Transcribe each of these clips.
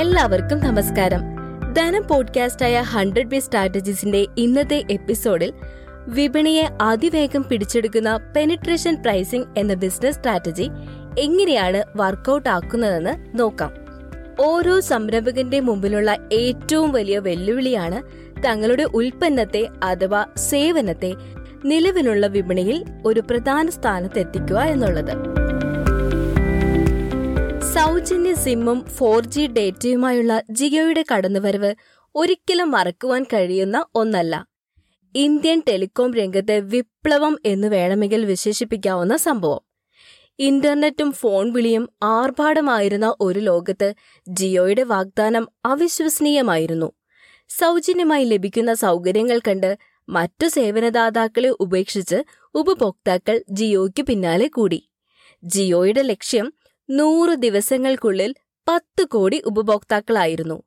എല്ലാവർക്കും നമസ്കാരം. ധനം പോഡ്കാസ്റ്റായ ഹൺഡ്രഡ് ബി സ്ട്രാറ്റജീസിന്റെ ഇന്നത്തെ എപ്പിസോഡിൽ വിപണിയെ അതിവേഗം പിടിച്ചെടുക്കുന്ന പെനിട്രേഷൻ പ്രൈസിംഗ് എന്ന ബിസിനസ് സ്ട്രാറ്റജി എങ്ങനെയാണ് വർക്ക്ഔട്ട് ആക്കുന്നതെന്ന് നോക്കാം. ഓരോ സംരംഭകന്റെ മുമ്പിലുള്ള ഏറ്റവും വലിയ വെല്ലുവിളിയാണ് തങ്ങളുടെ ഉൽപ്പന്നത്തെ അഥവാ സേവനത്തെ നിലവിലുള്ള വിപണിയിൽ ഒരു പ്രധാന സ്ഥാനത്ത് എത്തിക്കുക എന്നുള്ളത്. സൗജന്യ സിമ്മും ഫോർ ജി ഡേറ്റയുമായുള്ള ജിയോയുടെ കടന്നുവരവ് ഒരിക്കലും മറക്കുവാൻ കഴിയുന്ന ഒന്നല്ല. ഇന്ത്യൻ ടെലികോം രംഗത്തെ വിപ്ലവം എന്ന് വേണമെങ്കിൽ വിശേഷിപ്പിക്കാവുന്ന സംഭവം. ഇന്റർനെറ്റും ഫോൺ വിളിയും ആർഭാടമായിരുന്ന ഒരു ലോകത്ത് ജിയോയുടെ വാഗ്ദാനം അവിശ്വസനീയമായിരുന്നു. സൗജന്യമായി ലഭിക്കുന്ന സൗകര്യങ്ങൾ കണ്ട് മറ്റു സേവനദാതാക്കളെ ഉപേക്ഷിച്ച് ഉപഭോക്താക്കൾ ജിയോയ്ക്ക് പിന്നാലെ കൂടി. ജിയോയുടെ ലക്ഷ്യം നൂറ് ദിവസങ്ങൾക്കുള്ളിൽ പത്ത് കോടി ഉപഭോക്താക്കളായിരുന്നു.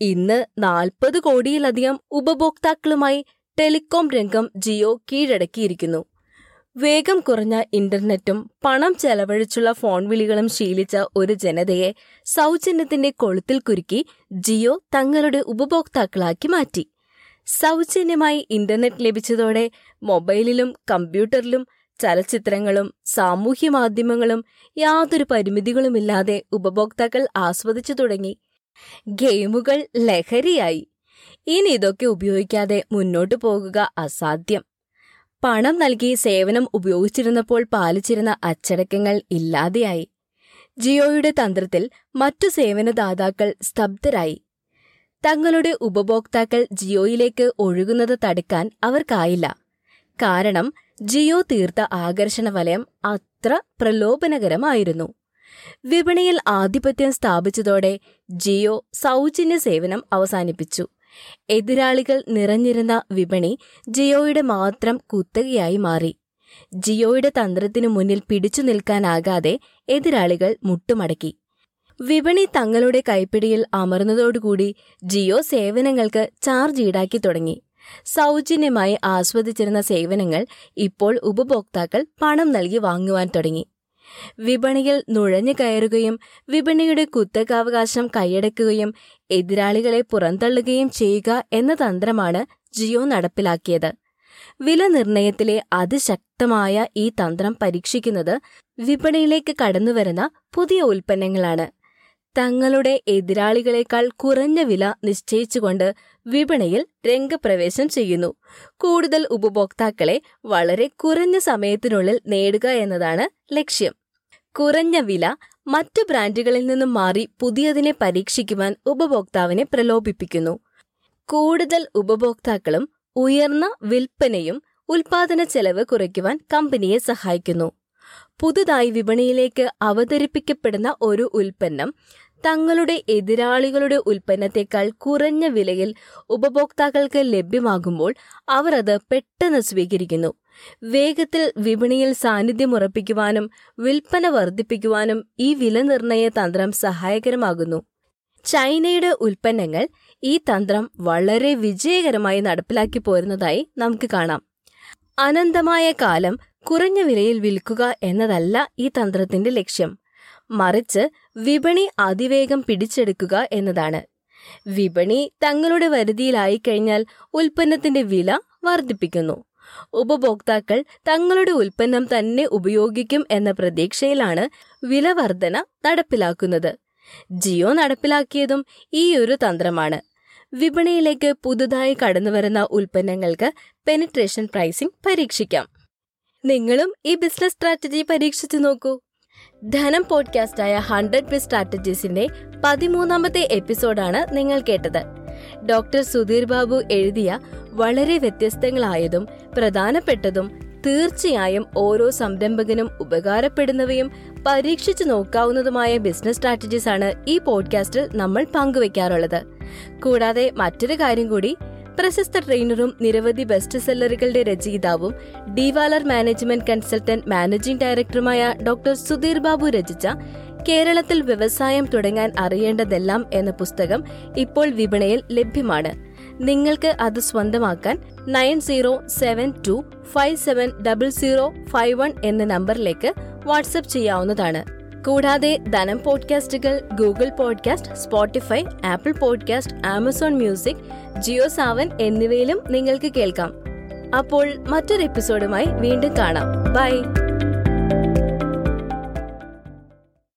ഇന്ന് നാൽപ്പത് കോടിയിലധികം ഉപഭോക്താക്കളുമായി ടെലികോം രംഗം ജിയോ കീഴടക്കിയിരിക്കുന്നു. വേഗം കുറഞ്ഞ ഇന്റർനെറ്റും പണം ചെലവഴിച്ചുള്ള ഫോൺ വിളികളും ശീലിച്ച ഒരു ജനതയെ സൗജന്യത്തിന്റെ കൊളുത്തിൽ കുരുക്കി ജിയോ തങ്ങളുടെ ഉപഭോക്താക്കളാക്കി മാറ്റി. സൗജന്യമായി ഇന്റർനെറ്റ് ലഭിച്ചതോടെ മൊബൈലിലും കമ്പ്യൂട്ടറിലും ചലച്ചിത്രങ്ങളും സാമൂഹ്യ മാധ്യമങ്ങളും യാതൊരു പരിമിതികളുമില്ലാതെ ഉപഭോക്താക്കൾ ആസ്വദിച്ചു തുടങ്ങി. ഗെയിമുകൾ ലഹരിയായി. ഇനി ഇതൊക്കെ ഉപയോഗിക്കാതെ മുന്നോട്ടു പോകുക അസാധ്യം. പണം നൽകി സേവനം ഉപയോഗിച്ചിരുന്നപ്പോൾ പാലിച്ചിരുന്ന അച്ചടക്കങ്ങൾ ഇല്ലാതെയായി. ജിയോയുടെ തന്ത്രത്തിൽ മറ്റു സേവനദാതാക്കൾ സ്തബ്ധരായി. തങ്ങളുടെ ഉപഭോക്താക്കൾ ജിയോയിലേക്ക് ഒഴുകുന്നത് തടുക്കാൻ അവർക്കായില്ല. കാരണം ജിയോ തീർത്ത ആകർഷണ വലയം അത്ര പ്രലോഭനകരമായിരുന്നു. വിപണിയിൽ ആധിപത്യം സ്ഥാപിച്ചതോടെ ജിയോ സൗജന്യ സേവനം അവസാനിപ്പിച്ചു. എതിരാളികൾ നിറഞ്ഞിരുന്ന വിപണി ജിയോയുടെ മാത്രം കുത്തകയായി മാറി. ജിയോയുടെ തന്ത്രത്തിനു മുന്നിൽ പിടിച്ചു നിൽക്കാനാകാതെ എതിരാളികൾ മുട്ടുമടക്കി. വിപണി തങ്ങളുടെ കൈപ്പിടിയിൽ അമർന്നതോടുകൂടി ജിയോ സേവനങ്ങൾക്ക് ചാർജ് ഈടാക്കി തുടങ്ങി. സൗജന്യമായി ആസ്വദിച്ചിരുന്ന സേവനങ്ങൾ ഇപ്പോൾ ഉപഭോക്താക്കൾ പണം നൽകി വാങ്ങുവാൻ തുടങ്ങി. വിപണിയിൽ നുഴഞ്ഞു കയറുകയും വിപണിയുടെ കുത്തകാവകാശം കൈയടക്കുകയും എതിരാളികളെ പുറന്തള്ളുകയും ചെയ്യുക എന്ന തന്ത്രമാണ് ജിയോ നടപ്പിലാക്കിയത്. വില നിർണയത്തിലെ അതിശക്തമായ ഈ തന്ത്രം പരീക്ഷിക്കുന്നത് വിപണിയിലേക്ക് കടന്നുവരുന്ന പുതിയ ഉൽപ്പന്നങ്ങളാണ്. തങ്ങളുടെ എതിരാളികളെക്കാൾ കുറഞ്ഞ വില നിശ്ചയിച്ചുകൊണ്ട് വിപണിയിൽ രംഗപ്രവേശം ചെയ്യുന്നു. കൂടുതൽ ഉപഭോക്താക്കളെ വളരെ കുറഞ്ഞ സമയത്തിനുള്ളിൽ നേടുക എന്നതാണ് ലക്ഷ്യം. കുറഞ്ഞ വില മറ്റു ബ്രാൻഡുകളിൽ നിന്നും മാറി പുതിയതിനെ പരീക്ഷിക്കുവാൻ ഉപഭോക്താവിനെ പ്രലോഭിപ്പിക്കുന്നു. കൂടുതൽ ഉപഭോക്താക്കളും ഉയർന്ന വിൽപ്പനയും ഉൽപാദന ചെലവ് കുറയ്ക്കുവാൻ കമ്പനിയെ സഹായിക്കുന്നു. പുതുതായി വിപണിയിലേക്ക് അവതരിപ്പിക്കപ്പെടുന്ന ഒരു ഉൽപ്പന്നം തങ്ങളുടെ എതിരാളികളുടെ ഉൽപ്പന്നത്തെക്കാൾ കുറഞ്ഞ വിലയിൽ ഉപഭോക്താക്കൾക്ക് ലഭ്യമാകുമ്പോൾ അവർ അത് പെട്ടെന്ന് സ്വീകരിക്കുന്നു. വേഗത്തിൽ വിപണിയിൽ സാന്നിധ്യം ഉറപ്പിക്കുവാനും വിൽപ്പന വർദ്ധിപ്പിക്കുവാനും ഈ വിലനിർണയ തന്ത്രം സഹായകരമാകുന്നു. ചൈനയുടെ ഉൽപ്പന്നങ്ങൾ ഈ തന്ത്രം വളരെ വിജയകരമായി നടപ്പിലാക്കി പോരുന്നതായി നമുക്ക് കാണാം. അനന്തമായ കാലം കുറഞ്ഞ വിലയിൽ വിൽക്കുക എന്നതല്ല ഈ തന്ത്രത്തിന്റെ ലക്ഷ്യം. മറിച്ച് വിപണി അതിവേഗം പിടിച്ചെടുക്കുക എന്നതാണ്. വിപണി തങ്ങളുടെ വരുതിയിലായി കഴിഞ്ഞാൽ ഉൽപ്പന്നത്തിന്റെ വില വർദ്ധിപ്പിക്കുന്നു. ഉപഭോക്താക്കൾ തങ്ങളുടെ ഉൽപ്പന്നം തന്നെ ഉപയോഗിക്കും എന്ന പ്രതീക്ഷയിലാണ് വിലവർധന നടപ്പിലാക്കുന്നത്. ജിയോ നടപ്പിലാക്കിയതും ഈ ഒരു തന്ത്രമാണ്. വിപണിയിലേക്ക് പുതുതായി കടന്നുവരുന്ന ഉൽപ്പന്നങ്ങൾക്ക് പെനിട്രേഷൻ പ്രൈസിംഗ് പരീക്ഷിക്കാം. നിങ്ങളും ഈ ബിസിനസ് സ്ട്രാറ്റജി പരീക്ഷിച്ചു നോക്കൂ. ധനം പോഡ്കാസ്റ്റായ ഹൺഡ്രഡ് ബി സ്ട്രാറ്റജീസിന്റെ പതിമൂന്നാമത്തെ എപ്പിസോഡാണ് നിങ്ങൾ കേട്ടത്. ഡോക്ടർ സുധീർ ബാബു എഴുതിയ വളരെ വ്യത്യസ്തങ്ങളായതും പ്രധാനപ്പെട്ടതും തീർച്ചയായും ഓരോ സംരംഭകനും ഉപകാരപ്പെടുന്നവയും പരീക്ഷിച്ചു നോക്കാവുന്നതുമായ ബിസിനസ് സ്ട്രാറ്റജീസ് ആണ് ഈ പോഡ്കാസ്റ്റിൽ നമ്മൾ പങ്കുവെക്കാറുള്ളത്. കൂടാതെ മറ്റൊരു കാര്യം കൂടി പ്രശസ്ത ട്രെയിനറും നിരവധി ബെസ്റ്റ് സെല്ലറുകളുടെ രചയിതാവും ഡിവാലർ മാനേജ്മെന്റ് കൺസൾട്ടന്റ് മാനേജിംഗ് ഡയറക്ടറുമായ ഡോക്ടർ സുധീർ ബാബു രചിച്ച കേരളത്തിൽ വ്യവസായം തുടങ്ങാൻ അറിയേണ്ടതെല്ലാം എന്ന പുസ്തകം ഇപ്പോൾ വിപണിയിൽ ലഭ്യമാണ്. നിങ്ങൾക്ക് അത് സ്വന്തമാക്കാൻ nine zero seven two five seven double zero five one എന്ന നമ്പറിലേക്ക് വാട്സപ്പ് ചെയ്യാവുന്നതാണ്. കൂടാതെ ധനം പോഡ്കാസ്റ്റുകൾ Google podcast Spotify Apple podcast Amazon music Jio Saavn എന്നിവയിലും നിങ്ങൾക്ക് കേൾക്കാം. അപ്പോൾ മറ്റൊരു എപ്പിസോഡുമായി വീണ്ടും കാണാം. ബൈ.